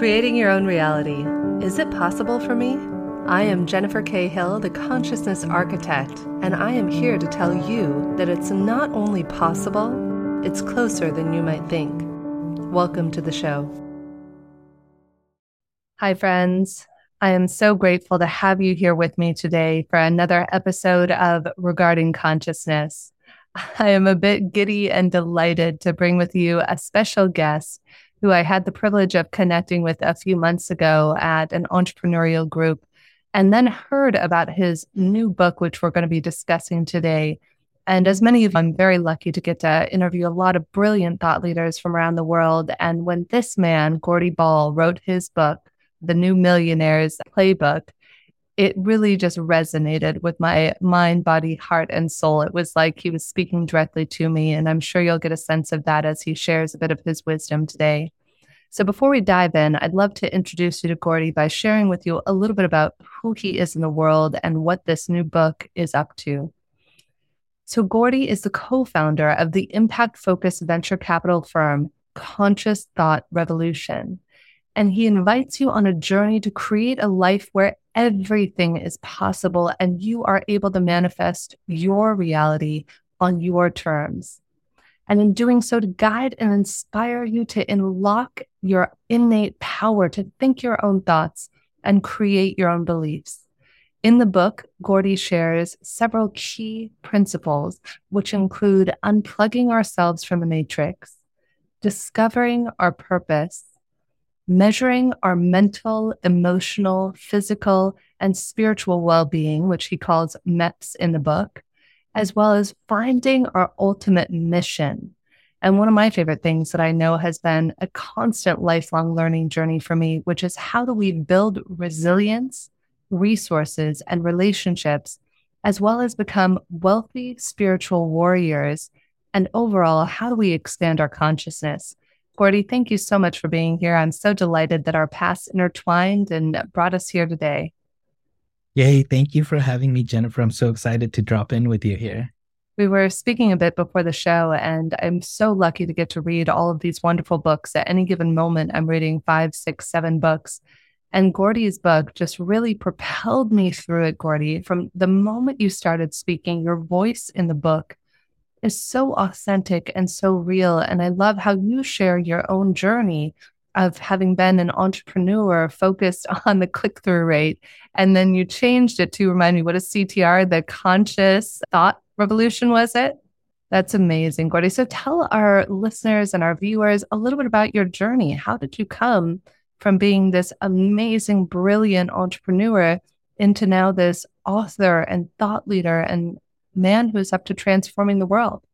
Creating your own reality. Is it possible for me? I am Jennifer K. Hill, the consciousness architect, and I am here to tell you that it's not only possible, it's closer than you might think. Welcome to the show. Hi, friends. I am so grateful to have you here with me today for another episode of Regarding Consciousness. I am a bit giddy and delighted to bring with you a special guest who I had the privilege of connecting with a few months ago at an entrepreneurial group, and then heard about his new book, which we're going to be discussing today. And as many of you, I'm very lucky to get to interview a lot of brilliant thought leaders from around the world. And when this man, Gordy Bal, wrote his book, The New Millionaires Playbook, it really just resonated with my mind, body, heart, and soul. It was like he was speaking directly to me. And I'm sure you'll get a sense of that as he shares a bit of his wisdom today. So before we dive in, I'd love to introduce you to Gordy by sharing with you a little bit about who he is in the world and what this new book is up to. So, Gordy is the co founder of the impact focused venture capital firm Conscious Thought Revolution. And he invites you on a journey to create a life where everything is possible and you are able to manifest your reality on your terms. And in doing so, to guide and inspire you to unlock your innate power to think your own thoughts and create your own beliefs. In the book, Gordy shares several key principles, which include unplugging ourselves from the matrix, discovering our purpose, measuring our mental, emotional, physical, and spiritual well being, which he calls MEPS in the book, as well as finding our ultimate mission. And one of my favorite things that I know has been a constant lifelong learning journey for me, which is how do we build resilience, resources, and relationships, as well as become wealthy spiritual warriors? And overall, how do we expand our consciousness? Gordy, thank you so much for being here. I'm so delighted that our paths intertwined and brought us here today. Yay. Thank you for having me, Jennifer. I'm so excited to drop in with you here. We were speaking a bit before the show, and I'm so lucky to get to read all of these wonderful books. At any given moment, I'm reading five, six, seven books. And Gordy's book just really propelled me through it, Gordy. From the moment you started speaking, your voice in the book is so authentic and so real. And I love how you share your own journey of having been an entrepreneur focused on the click through rate. And then you changed it to remind me what is CTR, the conscious thought revolution, was it? That's amazing, Gordy. So tell our listeners and our viewers a little bit about your journey. How did you come from being this amazing, brilliant entrepreneur into now this author and thought leader and man who's up to transforming the world.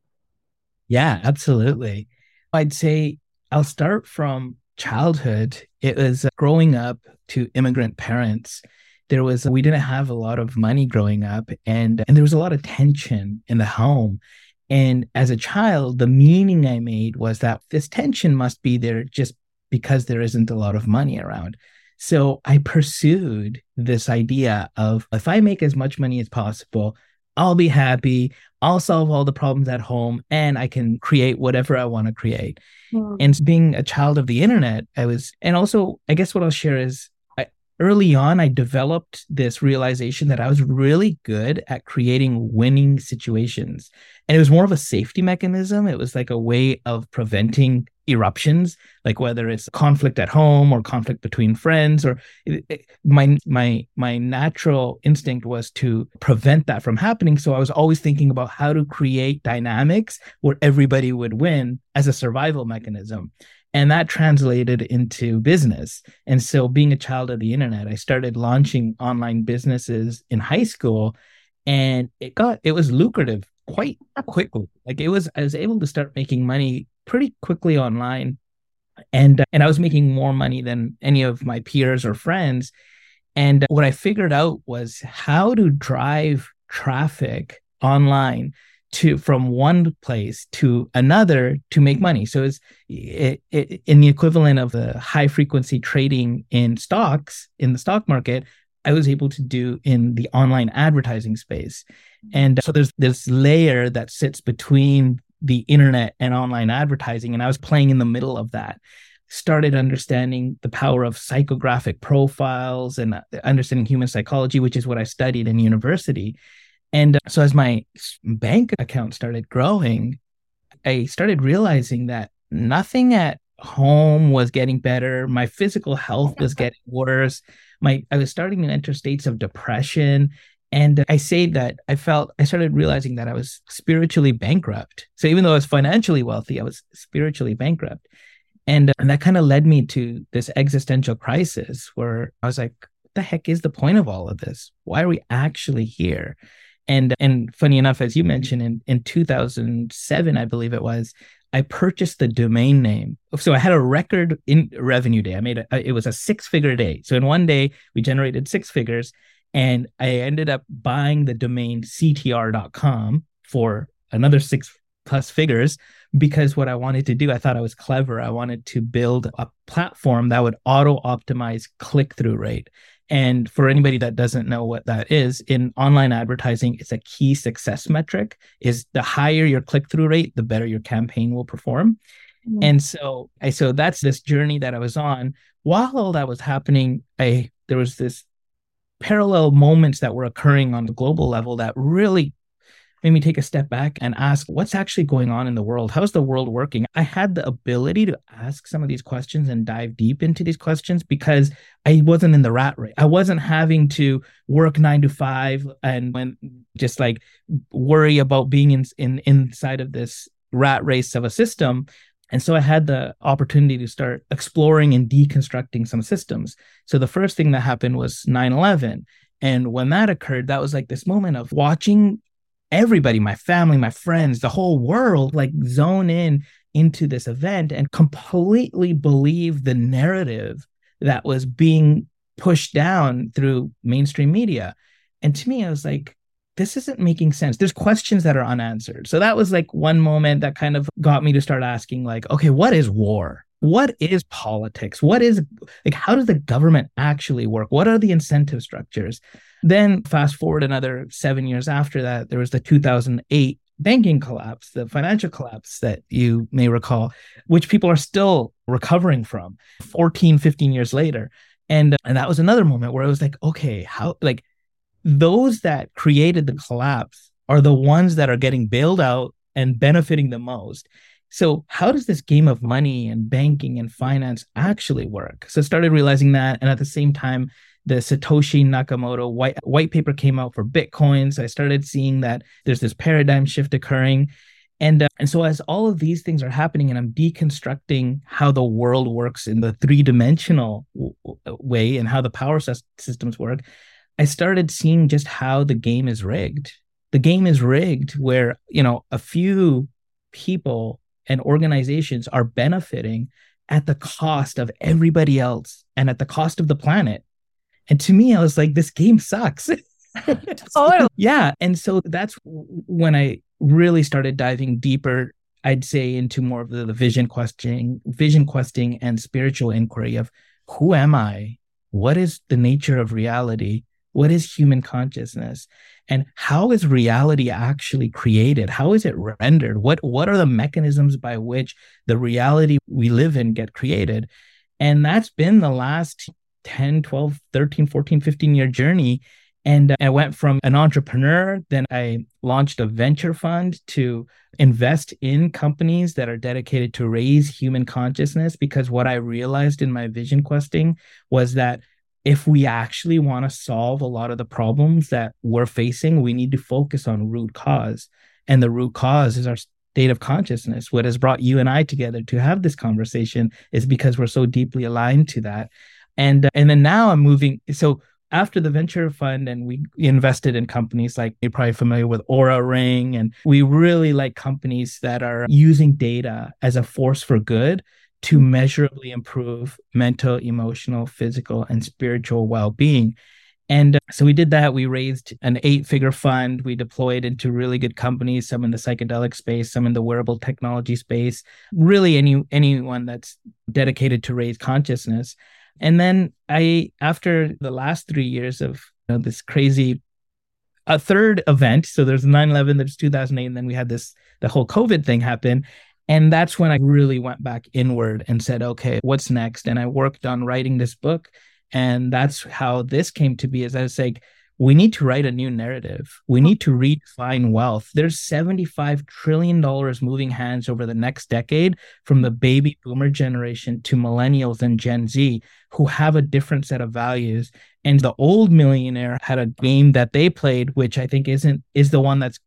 Yeah, absolutely. I'd say I'll start from childhood. It was uh, growing up to immigrant parents. There was we didn't have a lot of money growing up and and there was a lot of tension in the home. And as a child, the meaning I made was that this tension must be there just because there isn't a lot of money around. So I pursued this idea of if I make as much money as possible, I'll be happy. I'll solve all the problems at home and I can create whatever I want to create. Mm. And being a child of the internet, I was, and also, I guess what I'll share is I, early on, I developed this realization that I was really good at creating winning situations. And it was more of a safety mechanism. It was like a way of preventing eruptions like whether it's conflict at home or conflict between friends or it, it, my my my natural instinct was to prevent that from happening. So i was always thinking about how to create dynamics where everybody would win as a survival mechanism. And that translated into business. And so being a child of the internet i started launching online businesses in high school and it got it was lucrative quite quickly. Like it was i was able to start making money pretty quickly online. And and I was making more money than any of my peers or friends. And what I figured out was how to drive traffic online to from one place to another to make money. So it's it, it, in the equivalent of the high frequency trading in stocks in the stock market I was able to do in the online advertising space. And so there's this layer that sits between the internet and online advertising and i was playing in the middle of that started understanding the power of psychographic profiles and uh, understanding human psychology, which is what I studied in university. And uh, so as my bank account started growing, I started realizing that nothing at home was getting better. My physical health was getting worse. My I was starting to enter states of depression. And I say that I felt I started realizing that I was spiritually bankrupt. So even though I was financially wealthy, I was spiritually bankrupt. And, and that kind of led me to this existential crisis where I was like, what the heck is the point of all of this? Why are we actually here? And and funny enough, as you mentioned, in, in 2007, I believe it was, I purchased the domain name. So I had a record in revenue day. I made a, it was a six figure day. So in one day, we generated six figures and I ended up buying the domain ctr.com for another six plus figures because what I wanted to do, I thought I was clever. I wanted to build a platform that would auto optimize click through rate. And for anybody that doesn't know what that is, in online advertising, it's a key success metric is the higher your click-through rate, the better your campaign will perform. Mm-hmm. And so I so that's this journey that I was on. While all that was happening, I there was this parallel moments that were occurring on the global level that really made me take a step back and ask what's actually going on in the world? How's the world working? I had the ability to ask some of these questions and dive deep into these questions because I wasn't in the rat race. I wasn't having to work nine to five and just like worry about being in, in inside of this rat race of a system. And so I had the opportunity to start exploring and deconstructing some systems. So the first thing that happened was 9 11. And when that occurred, that was like this moment of watching everybody, my family, my friends, the whole world, like zone in into this event and completely believe the narrative that was being pushed down through mainstream media. And to me, I was like, this isn't making sense. There's questions that are unanswered. So that was like one moment that kind of got me to start asking, like, okay, what is war? What is politics? What is like, how does the government actually work? What are the incentive structures? Then, fast forward another seven years after that, there was the 2008 banking collapse, the financial collapse that you may recall, which people are still recovering from 14, 15 years later. And, and that was another moment where I was like, okay, how, like, those that created the collapse are the ones that are getting bailed out and benefiting the most. So, how does this game of money and banking and finance actually work? So, I started realizing that. And at the same time, the Satoshi Nakamoto white, white paper came out for Bitcoins. I started seeing that there's this paradigm shift occurring. And, uh, and so, as all of these things are happening, and I'm deconstructing how the world works in the three dimensional w- way and how the power systems work, I started seeing just how the game is rigged. The game is rigged where, you know, a few people and organizations are benefiting at the cost of everybody else and at the cost of the planet. And to me, I was like, this game sucks. oh, yeah. And so that's when I really started diving deeper, I'd say, into more of the, the vision questioning, vision questing and spiritual inquiry of who am I? What is the nature of reality? What is human consciousness? And how is reality actually created? How is it rendered? What what are the mechanisms by which the reality we live in get created? And that's been the last 10, 12, 13, 14, 15 year journey. And I went from an entrepreneur, then I launched a venture fund to invest in companies that are dedicated to raise human consciousness. Because what I realized in my vision questing was that if we actually want to solve a lot of the problems that we're facing, we need to focus on root cause. And the root cause is our state of consciousness. What has brought you and I together to have this conversation is because we're so deeply aligned to that. And uh, and then now I'm moving. So after the venture fund and we invested in companies like you're probably familiar with Oura Ring, and we really like companies that are using data as a force for good to measurably improve mental, emotional, physical, and spiritual well being. And uh, so we did that. We raised an eight figure fund. We deployed into really good companies, some in the psychedelic space, some in the wearable technology space, really any anyone that's dedicated to raise consciousness. And then I, after the last three years of you know, this crazy, a third event. So there's 9 11, there's 2008, and then we had this, the whole COVID thing happen. And that's when I really went back inward and said, okay, what's next? And I worked on writing this book. And that's how this came to be is I was like, we need to write a new narrative. We need to redefine wealth. There's $75 trillion moving hands over the next decade from the baby boomer generation to millennials and Gen Z who have a different set of values. And the old millionaire had a game that they played, which I think isn't is the one that's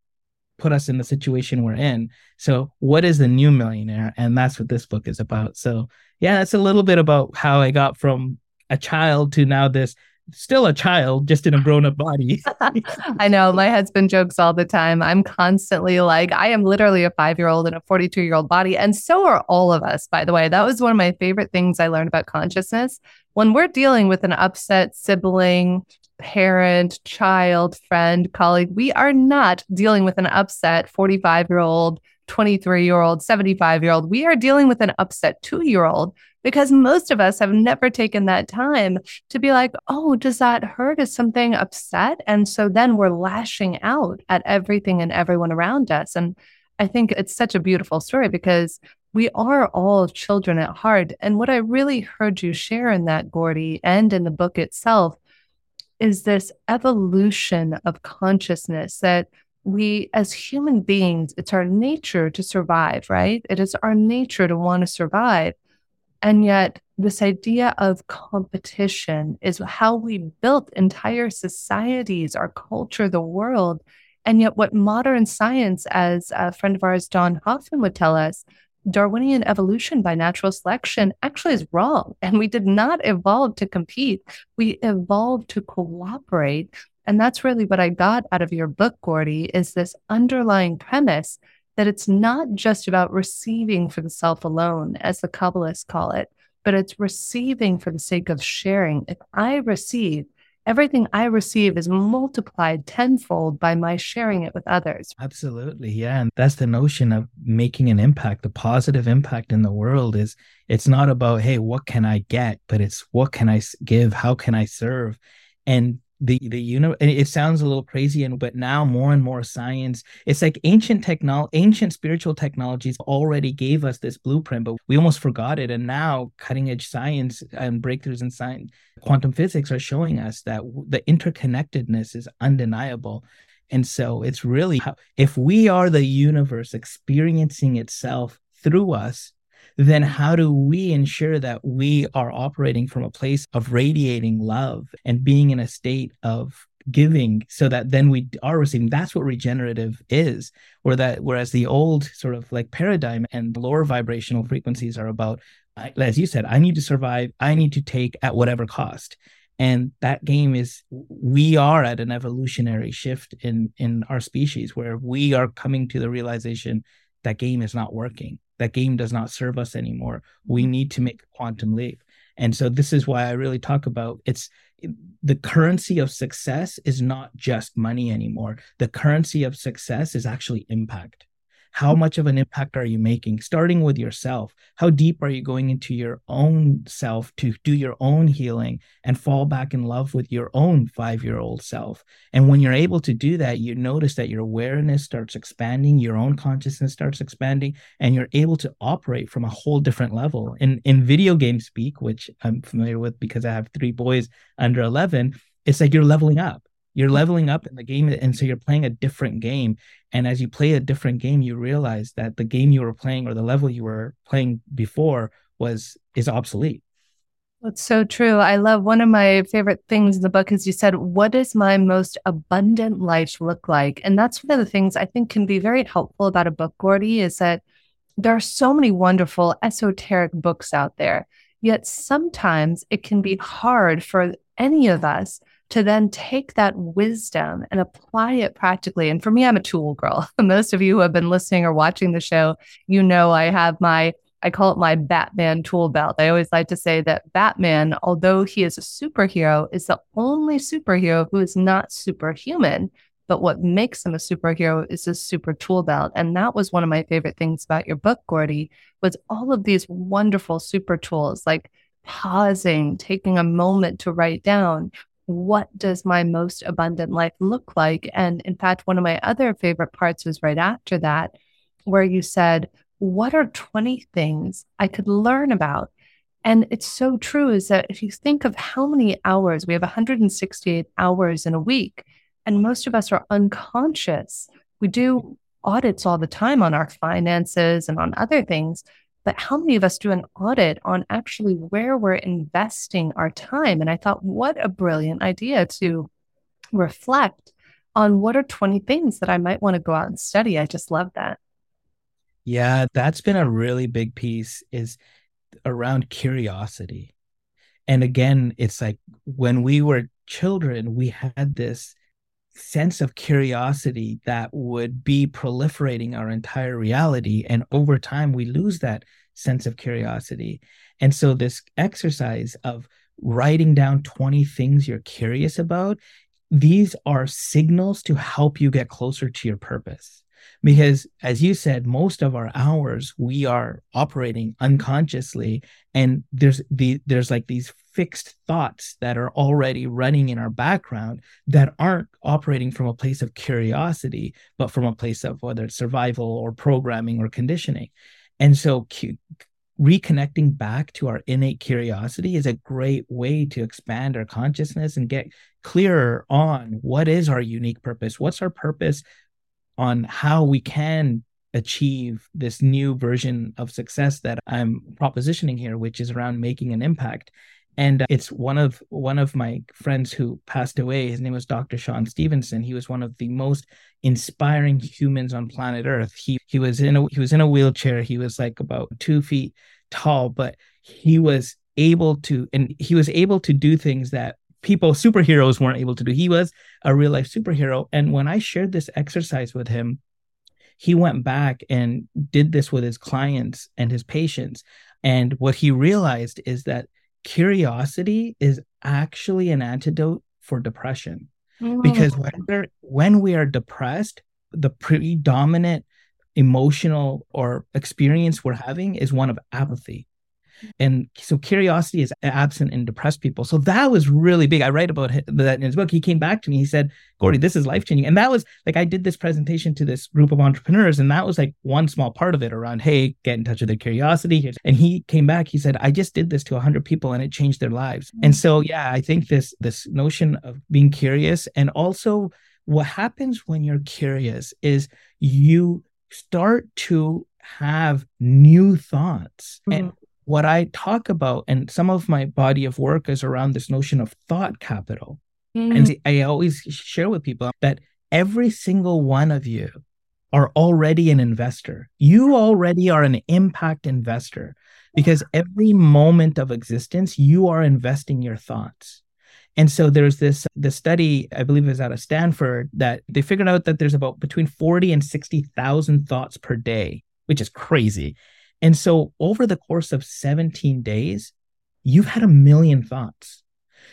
put us in the situation we're in. So what is the new millionaire? And that's what this book is about. So yeah, that's a little bit about how I got from a child to now this still a child, just in a grown up body. I know my husband jokes all the time. I'm constantly like, I am literally a five year old in a 42 year old body. And so are all of us, by the way. That was one of my favorite things I learned about consciousness. When we're dealing with an upset sibling, parent, child, friend, colleague, we are not dealing with an upset 45 year old 23 year old, 75 year old. We are dealing with an upset two year old because most of us have never taken that time to be like, oh, does that hurt? Is something upset? And so then we're lashing out at everything and everyone around us. And I think it's such a beautiful story because we are all children at heart. And what I really heard you share in that, Gordy, and in the book itself, is this evolution of consciousness that we as human beings, it's our nature to survive, right? It is our nature to want to survive. And yet, this idea of competition is how we built entire societies, our culture, the world. And yet, what modern science, as a friend of ours, Don Hoffman, would tell us, Darwinian evolution by natural selection actually is wrong. And we did not evolve to compete, we evolved to cooperate. And that's really what I got out of your book, Gordy, is this underlying premise that it's not just about receiving for the self alone, as the Kabbalists call it, but it's receiving for the sake of sharing. If I receive, everything I receive is multiplied tenfold by my sharing it with others. Absolutely. Yeah. And that's the notion of making an impact, a positive impact in the world is it's not about, hey, what can I get? But it's what can I give? How can I serve? And the the know it sounds a little crazy and but now more and more science it's like ancient technology ancient spiritual technologies already gave us this blueprint but we almost forgot it. And now cutting edge science and breakthroughs in science quantum physics are showing us that the interconnectedness is undeniable. And so it's really how, if we are the universe experiencing itself through us then how do we ensure that we are operating from a place of radiating love and being in a state of giving so that then we are receiving? That's what regenerative is or that whereas the old sort of like paradigm and lower vibrational frequencies are about as you said i need to survive i need to take at whatever cost. And that game is we are at an evolutionary shift in in our species where we are coming to the realization that game is not working that game does not serve us anymore. We mm-hmm. need to make a quantum leap. And so this is why I really talk about it's the currency of success is not just money anymore. The currency of success is actually impact. How much of an impact are you making? Starting with yourself. How deep are you going into your own self to do your own healing and fall back in love with your own five year old self? And when you're able to do that, you notice that your awareness starts expanding, your own consciousness starts expanding, and you're able to operate from a whole different level. In, in video game speak, which I'm familiar with because I have three boys under 11, it's like you're leveling up you're mm-hmm. leveling up in the game and so you're playing a different game and as you play a different game you realize that the game you were playing or the level you were playing before was is obsolete that's so true. I love one of my favorite things in the book is you said, What does my most abundant life look like? And that's one of the things I think can be very helpful about a book, Gordy, is that there are so many wonderful esoteric books out there. Yet sometimes it can be hard for any of us to then take that wisdom and apply it practically. And for me, I'm a tool girl. Most of you who have been listening or watching the show, you know I have my I call it my Batman tool belt. I always like to say that Batman, although he is a superhero, is the only superhero who is not superhuman. But what makes him a superhero is a super tool belt. And that was one of my favorite things about your book, Gordy, was all of these wonderful super tools like pausing, taking a moment to write down, what does my most abundant life look like? And in fact, one of my other favorite parts was right after that, where you said, what are 20 things I could learn about? And it's so true is that if you think of how many hours, we have 168 hours in a week, and most of us are unconscious. We do audits all the time on our finances and on other things. But how many of us do an audit on actually where we're investing our time? And I thought, what a brilliant idea to reflect on what are 20 things that I might want to go out and study. I just love that. Yeah, that's been a really big piece is around curiosity. And again, it's like when we were children, we had this sense of curiosity that would be proliferating our entire reality. And over time, we lose that sense of curiosity. And so, this exercise of writing down 20 things you're curious about, these are signals to help you get closer to your purpose because as you said most of our hours we are operating unconsciously and there's the there's like these fixed thoughts that are already running in our background that aren't operating from a place of curiosity but from a place of whether it's survival or programming or conditioning. And so reconnecting back to our innate curiosity is a great way to expand our consciousness and get clearer on what is our unique purpose what's our purpose on how we can achieve this new version of success that I'm propositioning here, which is around making an impact. And uh, it's one of one of my friends who passed away. His name was Dr. Sean Stephenson. He was one of the most inspiring humans on planet Earth. He he was in a he was in a wheelchair. He was like about two feet tall, but he was able to and he was able to do things that people superheroes weren't able to do. He was a real life superhero. And when I shared this exercise with him, he went back and did this with his clients and his patients. And what he realized is that curiosity is actually an antidote for depression. Mm-hmm. Because when, when we are depressed, the predominant emotional or experience we're having is one of apathy. And so curiosity is absent in depressed people. So that was really big. I write about that in his book. He came back to me. He said, Gordy, this is life changing. And that was like, I did this presentation to this group of entrepreneurs, and that was like one small part of it around, hey, get in touch with their curiosity. And he came back. He said, I just did this to 100 people and it changed their lives. And so, yeah, I think this, this notion of being curious and also what happens when you're curious is you start to have new thoughts. Mm-hmm. And what I talk about and some of my body of work is around this notion of thought capital. Mm. And I always share with people that every single one of you are already an investor. You already are an impact investor because every moment of existence, you are investing your thoughts. And so there's this the study, I believe is out of Stanford, that they figured out that there's about between 40 and 60,000 thoughts per day, which is crazy. And so over the course of 17 days, you've had a million thoughts.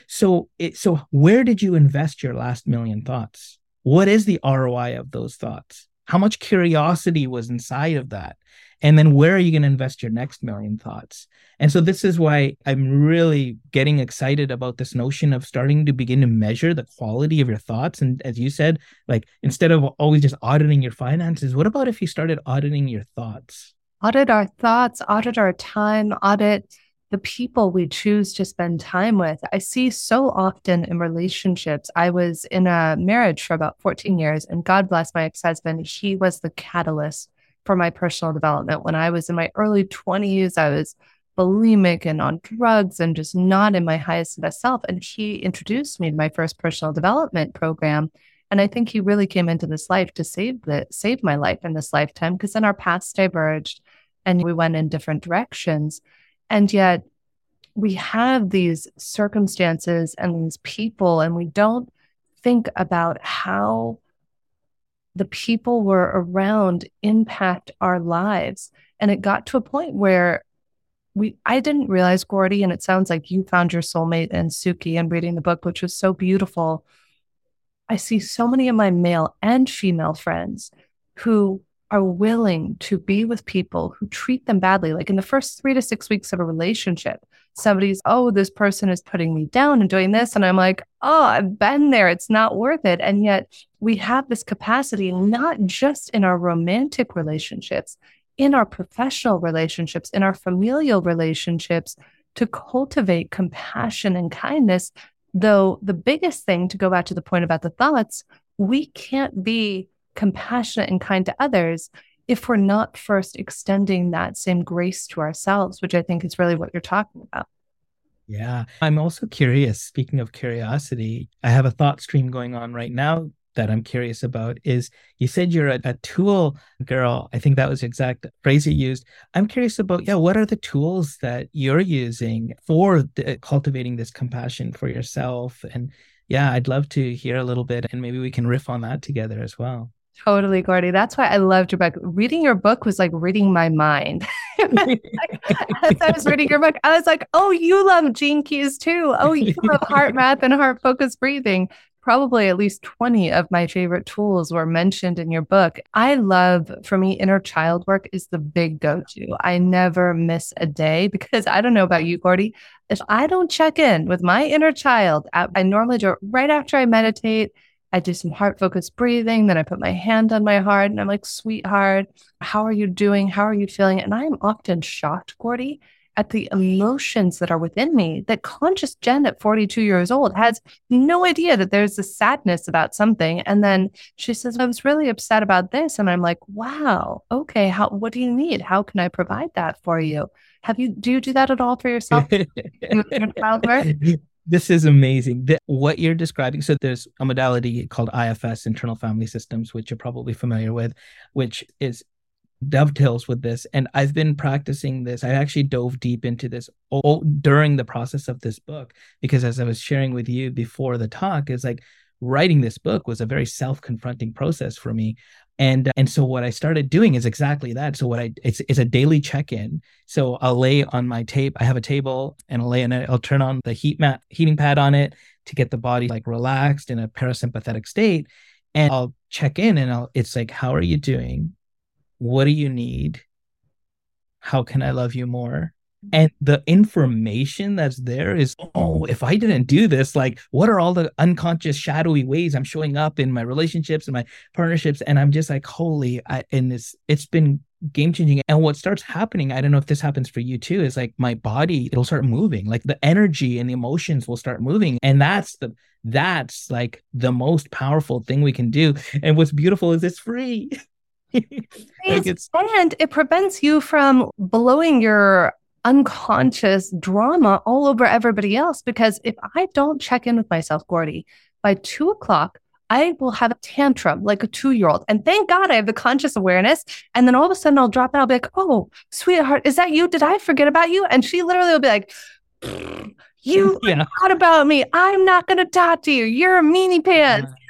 So it, so where did you invest your last million thoughts? What is the ROI of those thoughts? How much curiosity was inside of that? And then where are you going to invest your next million thoughts? And so this is why I'm really getting excited about this notion of starting to begin to measure the quality of your thoughts. And as you said, like instead of always just auditing your finances, what about if you started auditing your thoughts? Audit our thoughts, audit our time, audit the people we choose to spend time with. I see so often in relationships. I was in a marriage for about 14 years, and God bless my ex husband. He was the catalyst for my personal development. When I was in my early 20s, I was bulimic and on drugs and just not in my highest best self. And he introduced me to my first personal development program. And I think he really came into this life to save the save my life in this lifetime because then our paths diverged and we went in different directions. And yet we have these circumstances and these people, and we don't think about how the people we're around impact our lives. And it got to a point where we I didn't realize, Gordy, and it sounds like you found your soulmate in Suki and reading the book, which was so beautiful. I see so many of my male and female friends who are willing to be with people who treat them badly. Like in the first three to six weeks of a relationship, somebody's, oh, this person is putting me down and doing this. And I'm like, oh, I've been there. It's not worth it. And yet we have this capacity, not just in our romantic relationships, in our professional relationships, in our familial relationships, to cultivate compassion and kindness. Though the biggest thing, to go back to the point about the thoughts, we can't be compassionate and kind to others if we're not first extending that same grace to ourselves, which I think is really what you're talking about. Yeah. I'm also curious. Speaking of curiosity, I have a thought stream going on right now that I'm curious about is you said you're a, a, tool girl. I think that was the exact phrase you used. I'm curious about, yeah, what are the tools that you're using for the, cultivating this compassion for yourself? And yeah, I'd love to hear a little bit and maybe we can riff on that together as well. Totally, Gordy. That's why I loved your book. Reading your book was like reading my mind. As I was reading your book, I was like, oh, you love gene keys too. Oh, you love HeartMath and heart focused breathing. Probably at least 20 of my favorite tools were mentioned in your book. I love, for me, inner child work is the big go to. I never miss a day because I don't know about you, Gordy. If I don't check in with my inner child, I normally do it right after I meditate I do some heart focused breathing. Then I put my hand on my heart and I'm like, sweetheart, how are you doing? How are you feeling? And I am often shocked, Gordy, at the emotions that are within me that conscious Jen at 42 years old has no idea that there's a sadness about something. And then she says, I was really upset about this. And I'm like, wow, okay, how what do you need? How can I provide that for you? Have you do you do that at all for yourself? this is amazing. The, what you're describing. So there's a modality called IFS, internal family systems, which you're probably familiar with, which is dovetails with this. And I've been practicing this. I actually dove deep into this all, during the process of this book because as I was sharing with you before the talk, is like writing this book was a very self-confronting process for me and uh, and so what i started doing is exactly that so what i it's, it's a daily check-in so i'll lay on my tape i have a table and i'll lay it i'll turn on the heat mat heating pad on it to get the body like relaxed in a parasympathetic state and i'll check in and i'll it's like how are you doing what do you need? How can i love you more? And the information that's there is oh if i didn't do this like what are all the unconscious shadowy ways i'm showing up in my relationships and my partnerships? And i'm just like holy I, and this it's been game changing and what starts happening i don't know if this happens for you too is like my body it'll start moving. Like the energy and the emotions will start moving. And that's the that's like the most powerful thing we can do. And what's beautiful is it's free like and it prevents you from blowing your unconscious drama all over everybody else. Because if I don't check in with myself, Gordy, by two o'clock, I will have a tantrum like a two year old. And thank God I have the conscious awareness. And then all of a sudden I'll drop out. I'll be like, oh, sweetheart, is that you? Did I forget about you? And she literally will be like, you yeah. forgot about me. I'm not going to talk to you. You're a meanie pants. Yeah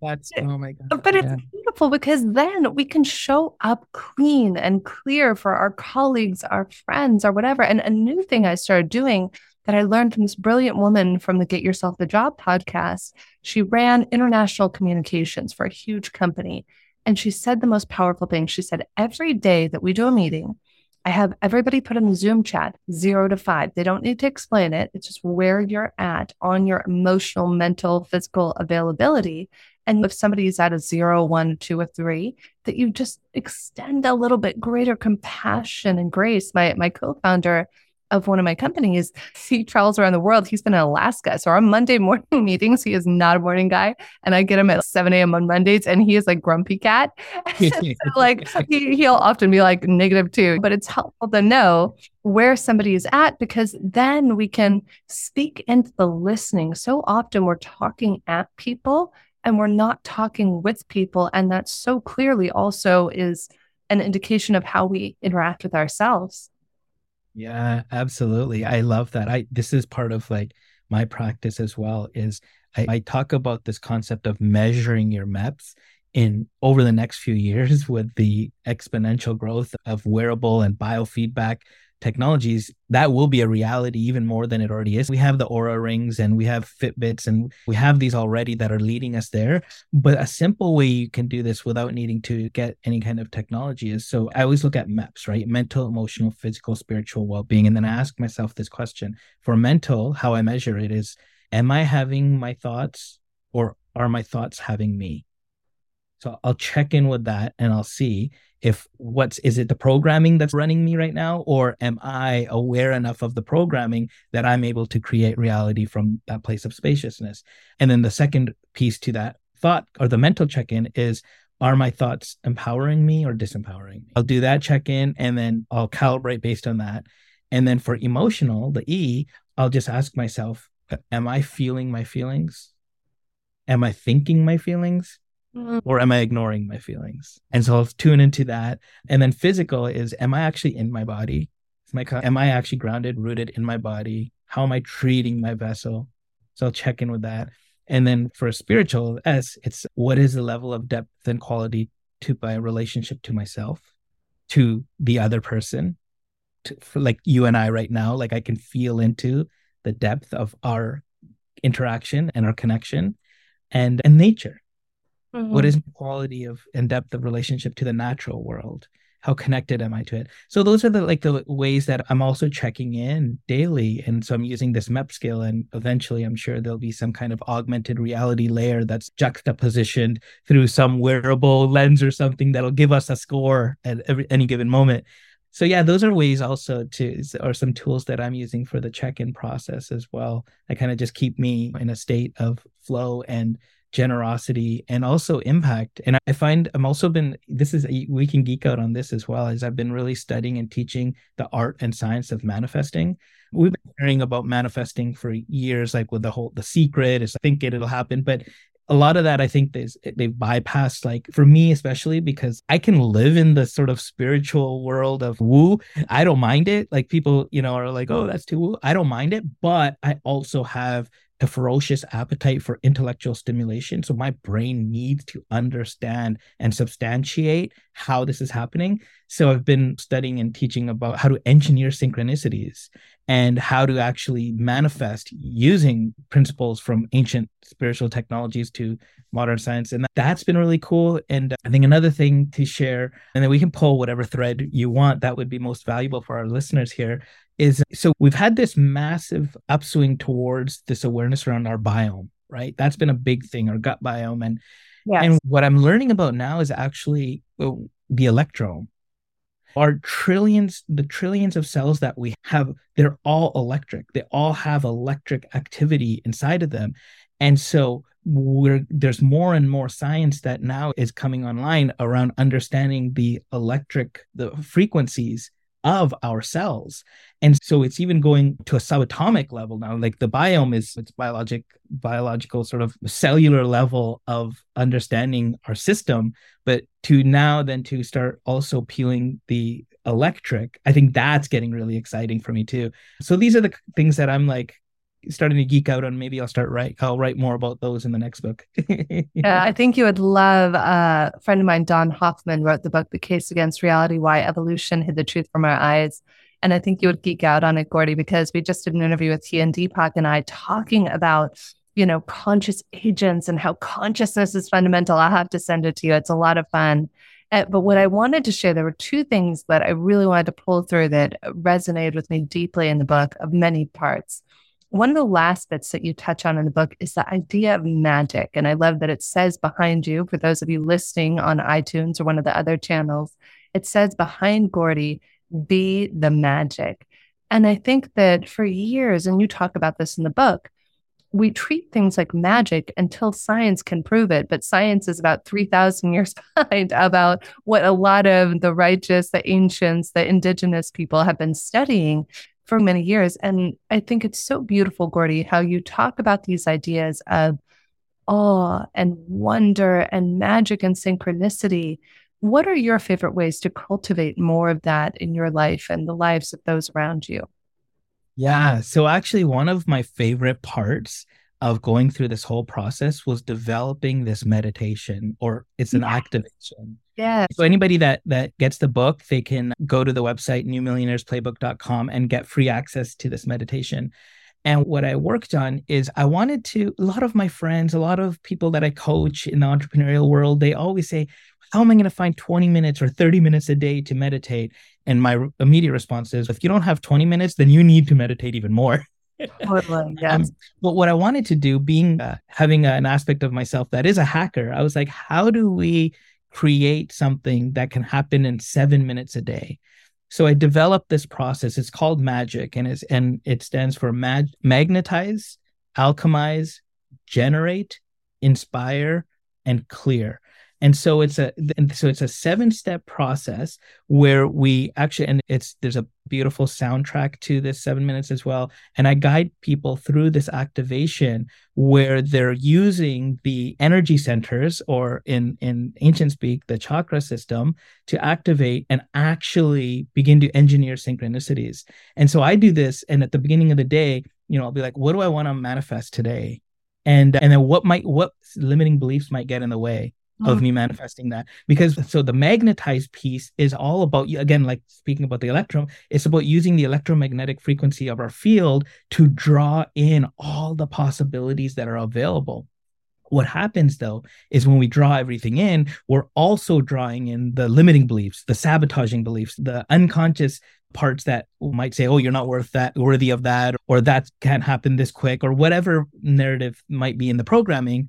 that's oh my god. But it's beautiful because then we can show up clean and clear for our colleagues, our friends, or whatever. And a new thing I started doing that I learned from this brilliant woman from the Get Yourself the Job podcast. She ran international communications for a huge company. And she said the most powerful thing. She said, every day that we do a meeting, I have everybody put in the Zoom chat zero to five. They don't need to explain it. It's just where you're at on your emotional, mental, physical availability. And if somebody is at a zero, one, two, or three, that you just extend a little bit greater compassion and grace. My my co-founder of one of my companies, he travels around the world. He's been in Alaska. So our Monday morning meetings, he is not a morning guy. And I get him at 7 a.m. on Mondays and he is like grumpy cat. so like he, he'll often be like negative two, but it's helpful to know where somebody is at because then we can speak into the listening. So often we're talking at people and we're not talking with people. And that so clearly also is an indication of how we interact with ourselves. Yeah, absolutely. I love that. I this is part of like my practice as well is I, I talk about this concept of measuring your MEPS in over the next few years with the exponential growth of wearable and biofeedback technologies, that will be a reality even more than it already is. We have the Oura rings and we have Fitbits and we have these already that are leading us there. But a simple way you can do this without needing to get any kind of technology is so I always look at MEPS, right? Mental, emotional, physical, spiritual well being. And then I ask myself this question for mental, how I measure it is, am I having my thoughts or are my thoughts having me? So I'll check in with that and I'll see if what's is it the programming that's running me right now or am i aware enough of the programming that i'm able to create reality from that place of spaciousness? And then the second piece to that thought or the mental check-in is are my thoughts empowering me or disempowering me? I'll do that check-in and then i'll calibrate based on that. And then for emotional the e i'll just ask myself am i feeling my feelings? Am i thinking my feelings. Mm. or am I ignoring my feelings? And so I'll tune into that. And then physical is, am I actually in my body? Am I actually grounded, rooted in my body? How am I treating my vessel? So I'll check in with that. And then for spiritual S, it's what is the level of depth and quality to my relationship to myself, to the other person, to, like you and I right now, like I can feel into the depth of our interaction and our connection and and nature Mm-hmm. What is the quality of and depth of relationship to the natural world? How connected am I to it? So those are the like the ways that I'm also checking in daily. And so I'm using this MEP scale, and eventually I'm sure there'll be some kind of augmented reality layer that's juxtapositioned through some wearable lens or something that'll give us a score at every any given moment. So yeah, those are ways also to or some tools that I'm using for the check-in process as well. I kind of just keep me in a state of flow and generosity and also impact. And i find i'm also been this is we can geek out on this as well as i've been really studying and teaching the art and science of manifesting. We've been hearing about manifesting for years like with the whole the secret is think it it'll happen but a lot of that i think they they've bypassed like for me especially because i can live in the sort of spiritual world of woo. I don't mind it. Like people you know are like oh that's too woo. I don't mind it but i also have a ferocious appetite for intellectual stimulation. So my brain needs to understand and substantiate how this is happening. So I've been studying and teaching about how to engineer synchronicities and how to actually manifest using principles from ancient spiritual technologies to modern science. And that's been really cool. And I think another thing to share, and then we can pull whatever thread you want that would be most valuable for our listeners here, is so we've had this massive upswing towards this awareness around our biome, right? That's been a big thing, our gut biome. And yes. and what I'm learning about now is actually the electrome. Our trillions, the trillions of cells that we have, they're all electric. They all have electric activity inside of them. And so we're, there's more and more science that now is coming online around understanding the electric the frequencies of our cells. And so it's even going to a subatomic level now. Like the biome is it's biologic, biological sort of cellular level of understanding our system. But to now then to start also peeling the electric, I think that's getting really exciting for me too. So these are the things that I'm like starting to geek out on. Maybe I'll start write. I'll write more about those in the next book. yeah, I think you would love. Uh, a friend of mine, Don Hoffman, wrote the book "The Case Against Reality: Why Evolution Hid the Truth from Our Eyes." And I think you would geek out on it, Gordy, because we just did an interview with he and Deepak and I talking about, you know, conscious agents and how consciousness is fundamental. I'll have to send it to you. It's a lot of fun. Uh, but what I wanted to share, there were two things that I really wanted to pull through that resonated with me deeply in the book of many parts. One of the last bits that you touch on in the book is the idea of magic. And I love that it says behind you, for those of you listening on iTunes or one of the other channels, it says behind Gordy, be the magic. And I think that for years, and you talk about this in the book, we treat things like magic until science can prove it. But science is about 3,000 years behind about what a lot of the righteous, the ancients, the indigenous people have been studying for many years. And I think it's so beautiful, Gordy, how you talk about these ideas of awe and wonder and magic and synchronicity. What are your favorite ways to cultivate more of that in your life and the lives of those around you? Yeah. So, actually, one of my favorite parts of going through this whole process was developing this meditation or it's an yeah. activation. Yeah so anybody that that gets the book they can go to the website newmillionairesplaybook.com and get free access to this meditation. And what i worked on is i wanted to a lot of my friends a lot of people that i coach in the entrepreneurial world they always say how am i going to find 20 minutes or 30 minutes a day to meditate? And my immediate response is if you don't have 20 minutes then you need to meditate even more Totally. Yes. Um, but what I wanted to do, being uh, having an aspect of myself that is a hacker, I was like, how do we create something that can happen in seven minutes a day? So I developed this process. It's called magic, and it's and it stands for mag- magnetize, alchemize, generate, inspire, and clear and so it's a so it's a seven step process where we actually and it's there's a beautiful soundtrack to this seven minutes as well. And i guide people through this activation where they're using the energy centers or in in ancient speak the chakra system to activate and actually begin to engineer synchronicities. And so i do this and at the beginning of the day you know i'll be like what do i want to manifest today? And and then what might what limiting beliefs might get in the way of mm. me manifesting that. Because so the magnetized piece is all about again like speaking about the electron it's about using the electromagnetic frequency of our field to draw in all the possibilities that are available. What happens though is when we draw everything in we're also drawing in the limiting beliefs the sabotaging beliefs the unconscious parts that might say oh you're not worth that worthy of that or that can't happen this quick or whatever narrative might be in the programming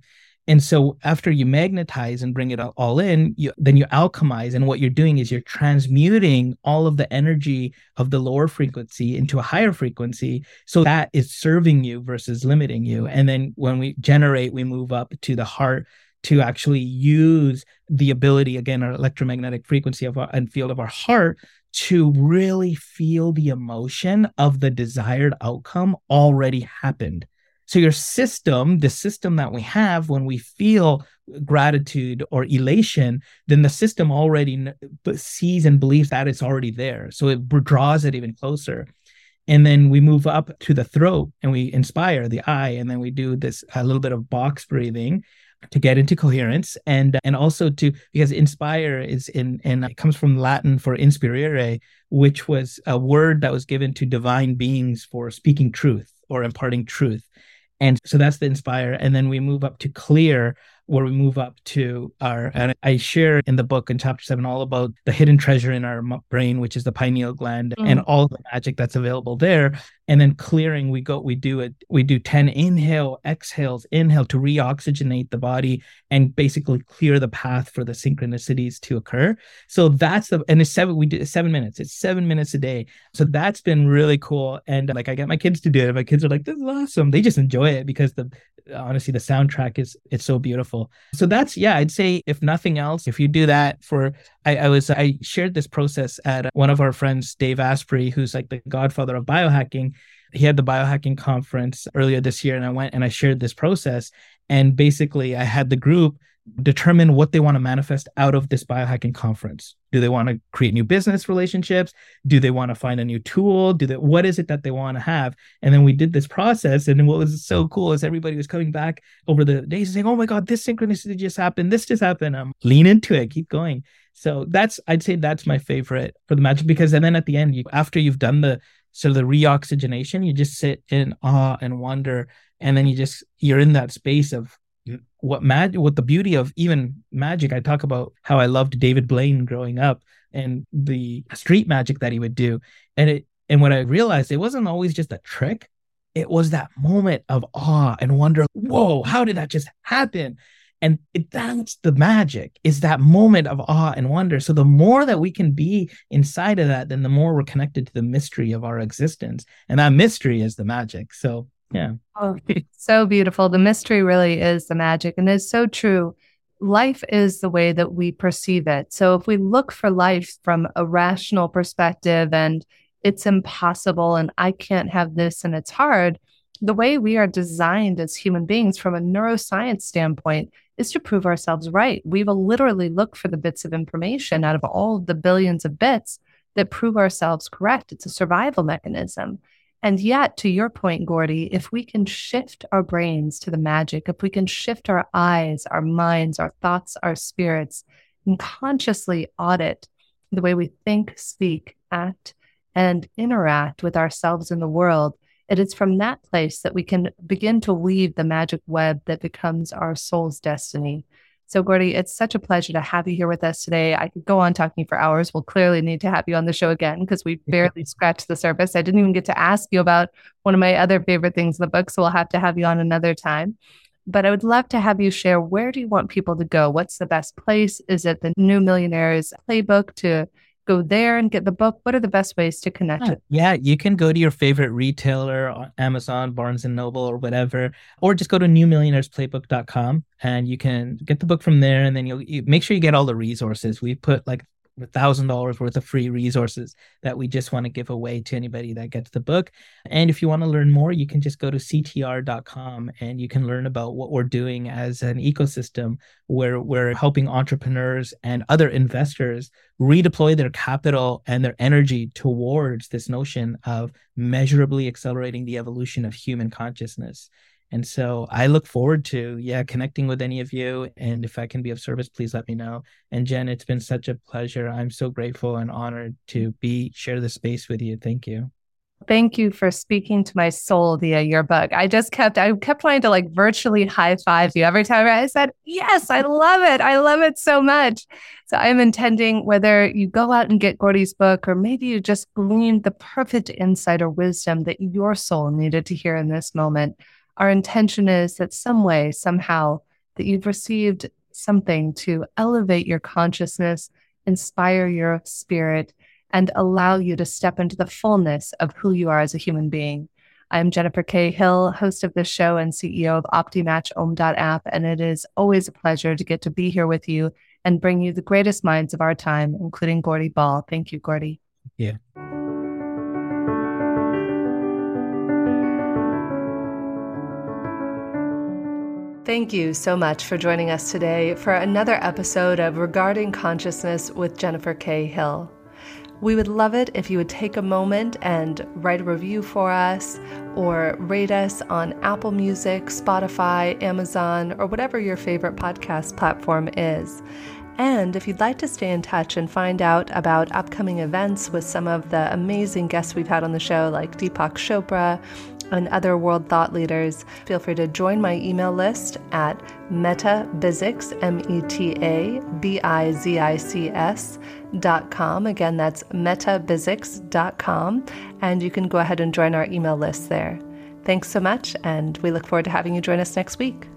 and so after you magnetize and bring it all in, you, then you alchemize. And what you're doing is you're transmuting all of the energy of the lower frequency into a higher frequency. So that is serving you versus limiting you. And then when we generate, we move up to the heart to actually use the ability, again, our electromagnetic frequency of our, and field of our heart to really feel the emotion of the desired outcome already happened. So your system, the system that we have when we feel gratitude or elation, then the system already sees and believes that it's already there. So it draws it even closer. And then we move up to the throat and we inspire the eye. And then we do this a little bit of box breathing to get into coherence and and also to because inspire is in and it comes from Latin for inspirare, which was a word that was given to divine beings for speaking truth or imparting truth. And so that's the inspire. And then we move up to clear, where we move up to our, and I share in the book in chapter seven all about the hidden treasure in our brain, which is the pineal gland mm. and all the magic that's available there. And then clearing, we go, we do it, we do 10 inhale, exhales, inhale to reoxygenate the body and basically clear the path for the synchronicities to occur. So that's the, and it's seven, we do seven minutes, it's seven minutes a day. So that's been really cool. And like I get my kids to do it. My kids are like, this is awesome. They just enjoy it because the, honestly the soundtrack is it's so beautiful so that's yeah i'd say if nothing else if you do that for I, I, was i shared this process at one of our friends dave asprey who's like the godfather of biohacking he had the biohacking conference earlier this year and i went and i shared this process and basically i had the group determine what they want to manifest out of this biohacking conference. Do they want to create new business relationships? Do they want to find a new tool? Do they what is it that they want to have? And then we did this process. And what was so cool is everybody was coming back over the days saying, Oh my God, this synchronicity just happened, this just happened. Um, lean into it, keep going. So that's I'd say that's my favorite for the magic because and then at the end, you after you've done the of the reoxygenation, you just sit in awe and wonder. And then you just you're in that space of what mag what the beauty of even magic i talk about how i loved david blaine growing up and the street magic that he would do and it and when i realized it wasn't always just a trick it was that moment of awe and wonder whoa how did that just happen and it, that's the magic is that moment of awe and wonder so the more that we can be inside of that then the more we're connected to the mystery of our existence and that mystery is the magic so yeah. Oh, so beautiful. The mystery really is the magic. And it's so true. Life is the way that we perceive it. So if we look for life from a rational perspective and it's impossible and I can't have this and it's hard, the way we are designed as human beings from a neuroscience standpoint is to prove ourselves right. We will literally look for the bits of information out of all the billions of bits that prove ourselves correct. It's a survival mechanism. And yet, to your point, Gordy, if we can shift our brains to the magic, if we can shift our eyes, our minds, our thoughts, our spirits, and consciously audit the way we think, speak, act, and interact with ourselves in the world, it is from that place that we can begin to weave the magic web that becomes our soul's destiny. So, Gordy, it's such a pleasure to have you here with us today. I could go on talking for hours. We'll clearly need to have you on the show again because we barely scratched the surface. I didn't even get to ask you about one of my other favorite things in the book. So, we'll have to have you on another time. But I would love to have you share where do you want people to go? What's the best place? Is it the New Millionaires playbook to go there and get the book? What are the best ways to connect? Yeah, yeah, you can go to your favorite retailer, uh, Amazon, Barnes and Noble, or whatever, or just go to newmillionairesplaybook.com and you can get the book from there. And then you'll you make sure you get all the resources. We put like thousand dollars worth of free resources that we just want to give away to anybody that gets the book. And if you want to learn more, you can just go to ctr.com and you can learn about what we're doing as an ecosystem where we're helping entrepreneurs and other investors redeploy their capital and their energy towards this notion of measurably accelerating the evolution of human consciousness. And so I look forward to, yeah, connecting with any of you. And if I can be of service, please let me know. And Jen, it's been such a pleasure. I'm so grateful and honored to be share the space with you. Thank you. Thank you for speaking to my soul via your book. I just kept, I kept wanting to like virtually high five you every time I said, Yes, I love it. I love it so much. So I'm intending whether you go out and get Gordy's book or maybe you just gleaned the perfect insight or wisdom that your soul needed to hear in this moment our intention is that some way, somehow, that you've received something to elevate your consciousness, inspire your spirit, and allow you to step into the fullness of who you are as a human being. I'm Jennifer K. Hill, host of this show and CEO of OptiMatch Om.app, and it is always a pleasure to get to be here with you and bring you the greatest minds of our time, including Gordy Bal. Thank you, Gordy. Yeah. Thank you so much for joining us today for another episode of Regarding Consciousness with Jennifer K. Hill. We would love it if you would take a moment and write a review for us or rate us on Apple Music, Spotify, Amazon, or whatever your favorite podcast platform is. And if you'd like to stay in touch and find out about upcoming events with some of the amazing guests we've had on the show, like Deepak Chopra, and other world thought leaders, feel free to join my email list at metabizics, M-E-T-A-B-I-Z-I-C-S dot com. Again, that's dot com, and you can go ahead and join our email list there. Thanks so much, and we look forward to having you join us next week.